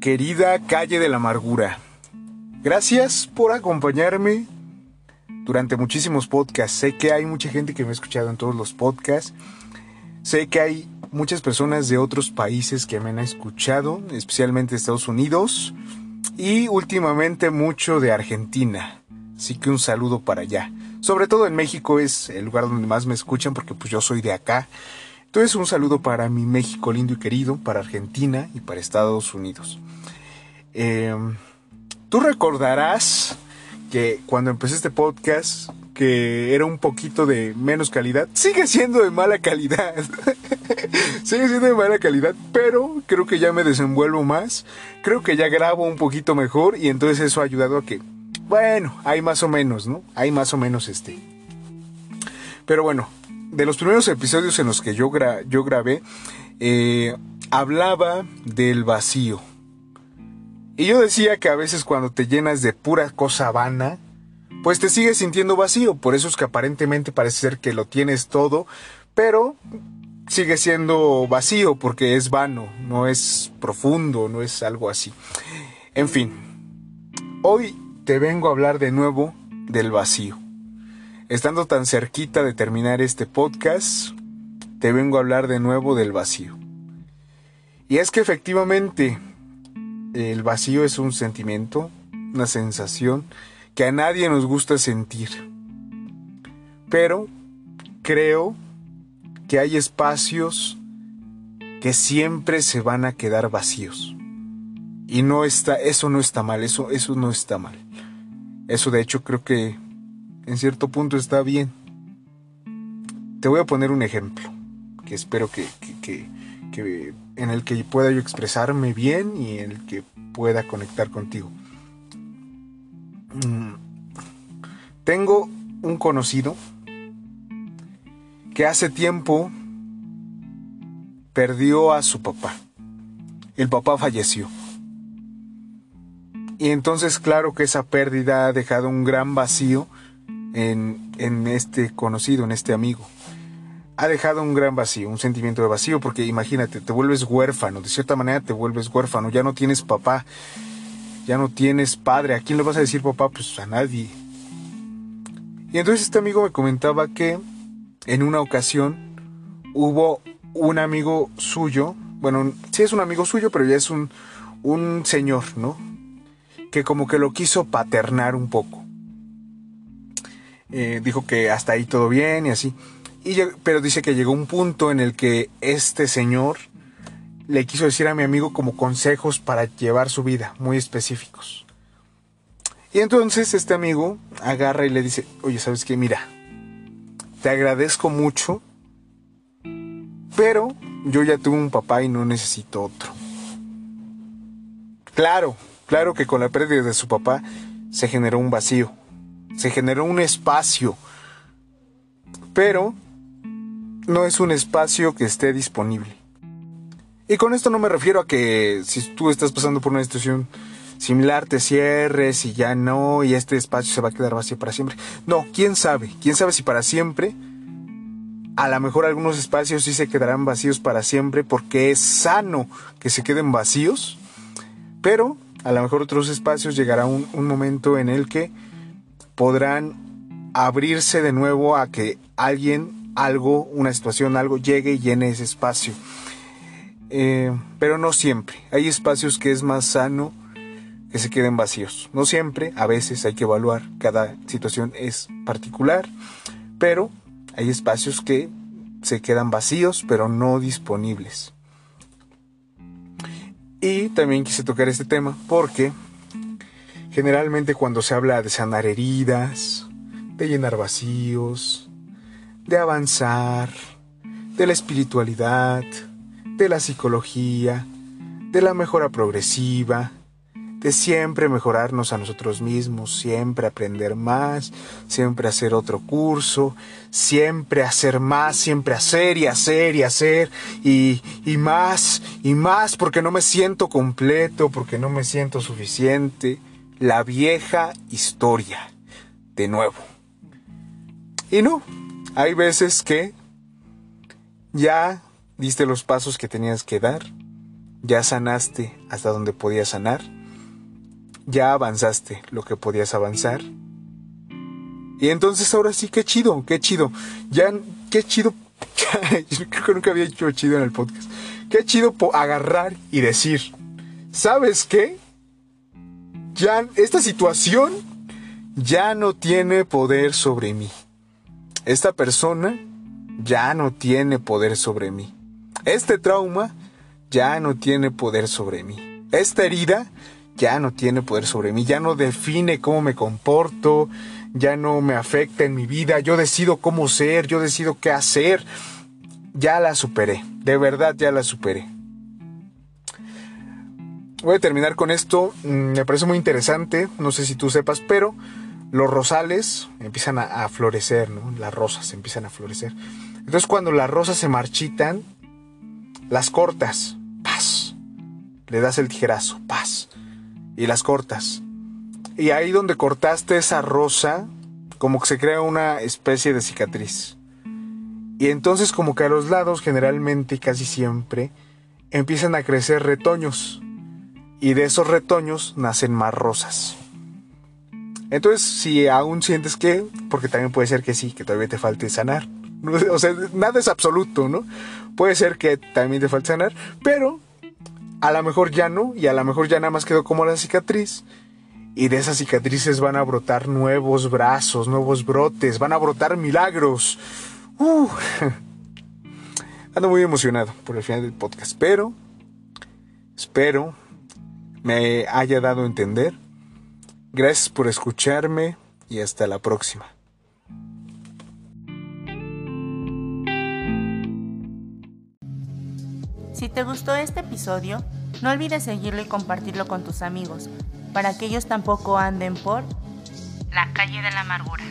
Querida calle de la amargura, gracias por acompañarme durante muchísimos podcasts. Sé que hay mucha gente que me ha escuchado en todos los podcasts. Sé que hay muchas personas de otros países que me han escuchado, especialmente Estados Unidos y últimamente mucho de Argentina. Así que un saludo para allá. Sobre todo en México es el lugar donde más me escuchan porque pues yo soy de acá. Entonces un saludo para mi México lindo y querido, para Argentina y para Estados Unidos. Em, tú recordarás que cuando empecé este podcast, que era un poquito de menos calidad, sigue siendo de mala calidad. sigue siendo de mala calidad, pero creo que ya me desenvuelvo más. Creo que ya grabo un poquito mejor y entonces eso ha ayudado a que, bueno, hay más o menos, ¿no? Hay más o menos este. Pero bueno, de los primeros episodios en los que yo, grabé, eh, hablaba del vacío y yo decía que a veces cuando te llenas de pura cosa vana, pues te sigues sintiendo vacío. Por eso es que aparentemente parece ser que lo tienes todo, pero sigue siendo vacío porque es vano, no es profundo, no es algo así. En fin, hoy te vengo a hablar de nuevo del vacío. Estando tan cerquita de terminar este podcast, te vengo a hablar de nuevo del vacío. Y es que efectivamente el vacío es un sentimiento, una sensación que a nadie nos gusta sentir. Pero creo que hay espacios que siempre se van a quedar vacíos. Y no está, eso no está mal, eso, eso no está mal. Eso de hecho creo que en cierto punto está bien. Te voy a poner un ejemplo que espero que, que en el que pueda yo expresarme bien y en el que pueda conectar contigo. Mm. Tengo un conocido que hace tiempo perdió a su papá. El papá falleció. Y entonces claro que esa pérdida ha dejado un gran vacío en, este conocido, en este amigo ha dejado un gran vacío, un sentimiento de vacío, porque imagínate, te vuelves huérfano, de cierta manera te vuelves huérfano, ya no tienes papá, ya no tienes padre, ¿a quién le vas a decir papá? Pues a nadie. Y entonces este amigo me comentaba que en una ocasión hubo un amigo suyo, bueno, sí es un amigo suyo, pero ya es un, un señor, ¿no? Que como que lo quiso paternar un poco. Eh, dijo que hasta ahí todo bien y así pero dice que llegó un punto en el que este señor le quiso decir a mi amigo como consejos para llevar su vida, muy específicos. Y entonces este amigo agarra y le dice, oye, ¿sabes qué? Mira, te agradezco mucho, pero yo ya tuve un papá y no necesito otro. Claro, claro que con la pérdida de su papá se generó un vacío, se generó un espacio, pero no es un espacio que esté disponible. Y con esto no me refiero a que si tú estás pasando por una situación similar te cierres y ya no, y este espacio se va a quedar vacío para siempre. No, quién sabe, quién sabe si para siempre. A lo mejor algunos espacios sí se quedarán vacíos para siempre porque es sano que se queden vacíos, pero a lo mejor otros espacios llegará un, un momento en el que podrán abrirse de nuevo a que alguien algo, una situación, algo llegue y llene ese espacio. Eh, pero no siempre. Hay espacios que es más sano que se queden vacíos. No siempre, a veces hay que evaluar, cada situación es particular, pero hay espacios que se quedan vacíos pero no disponibles. Y también quise tocar este tema porque generalmente cuando se habla de sanar heridas, de llenar vacíos, de avanzar, de la espiritualidad, de la psicología, de la mejora progresiva, de siempre mejorarnos a nosotros mismos, siempre aprender más, siempre hacer otro curso, siempre hacer más, siempre hacer y hacer y hacer y, y más y más porque no me siento completo, porque no me siento suficiente. La vieja historia, de nuevo. Y no, hay veces que ya diste los pasos que tenías que dar, ya sanaste hasta donde podías sanar, ya avanzaste lo que podías avanzar. Y entonces ahora sí, qué chido, qué chido. Ya, qué chido. Yo creo que nunca había hecho chido en el podcast. Qué chido agarrar y decir, ¿sabes qué? Ya esta situación ya no tiene poder sobre mí. Esta persona ya no tiene poder sobre mí. Este trauma ya no tiene poder sobre mí. Esta herida ya no tiene poder sobre mí, ya no define cómo me comporto, ya no me afecta en mi vida, yo decido cómo ser, yo decido qué hacer. Ya la superé, de verdad ya la superé. Voy a terminar con esto, mm, me parece muy interesante, no sé si tú sepas, pero los rosales empiezan a, florecer, ¿no? Las rosas empiezan a florecer. Entonces cuando las rosas se marchitan, las cortas, paz. Le das el tijerazo, paz. Y las cortas. Y ahí donde cortaste esa rosa, como que se crea una especie de cicatriz. Y entonces como que a los lados, generalmente casi siempre, empiezan a crecer retoños. Y de esos retoños nacen más rosas. Entonces, si aún sientes que, porque también puede ser que sí, que todavía te falte sanar. O sea, nada es absoluto, ¿no? Puede ser que también te falte sanar, pero a lo mejor ya no, y a lo mejor ya nada más quedó como la cicatriz. Y de esas cicatrices van a brotar nuevos brazos, nuevos brotes, van a brotar milagros. Uh. Ando muy emocionado por el final del podcast, pero espero me haya dado a entender Gracias por escucharme y hasta la próxima. Si te gustó este episodio, no olvides seguirlo y compartirlo con tus amigos, para que ellos tampoco anden por la calle de la amargura.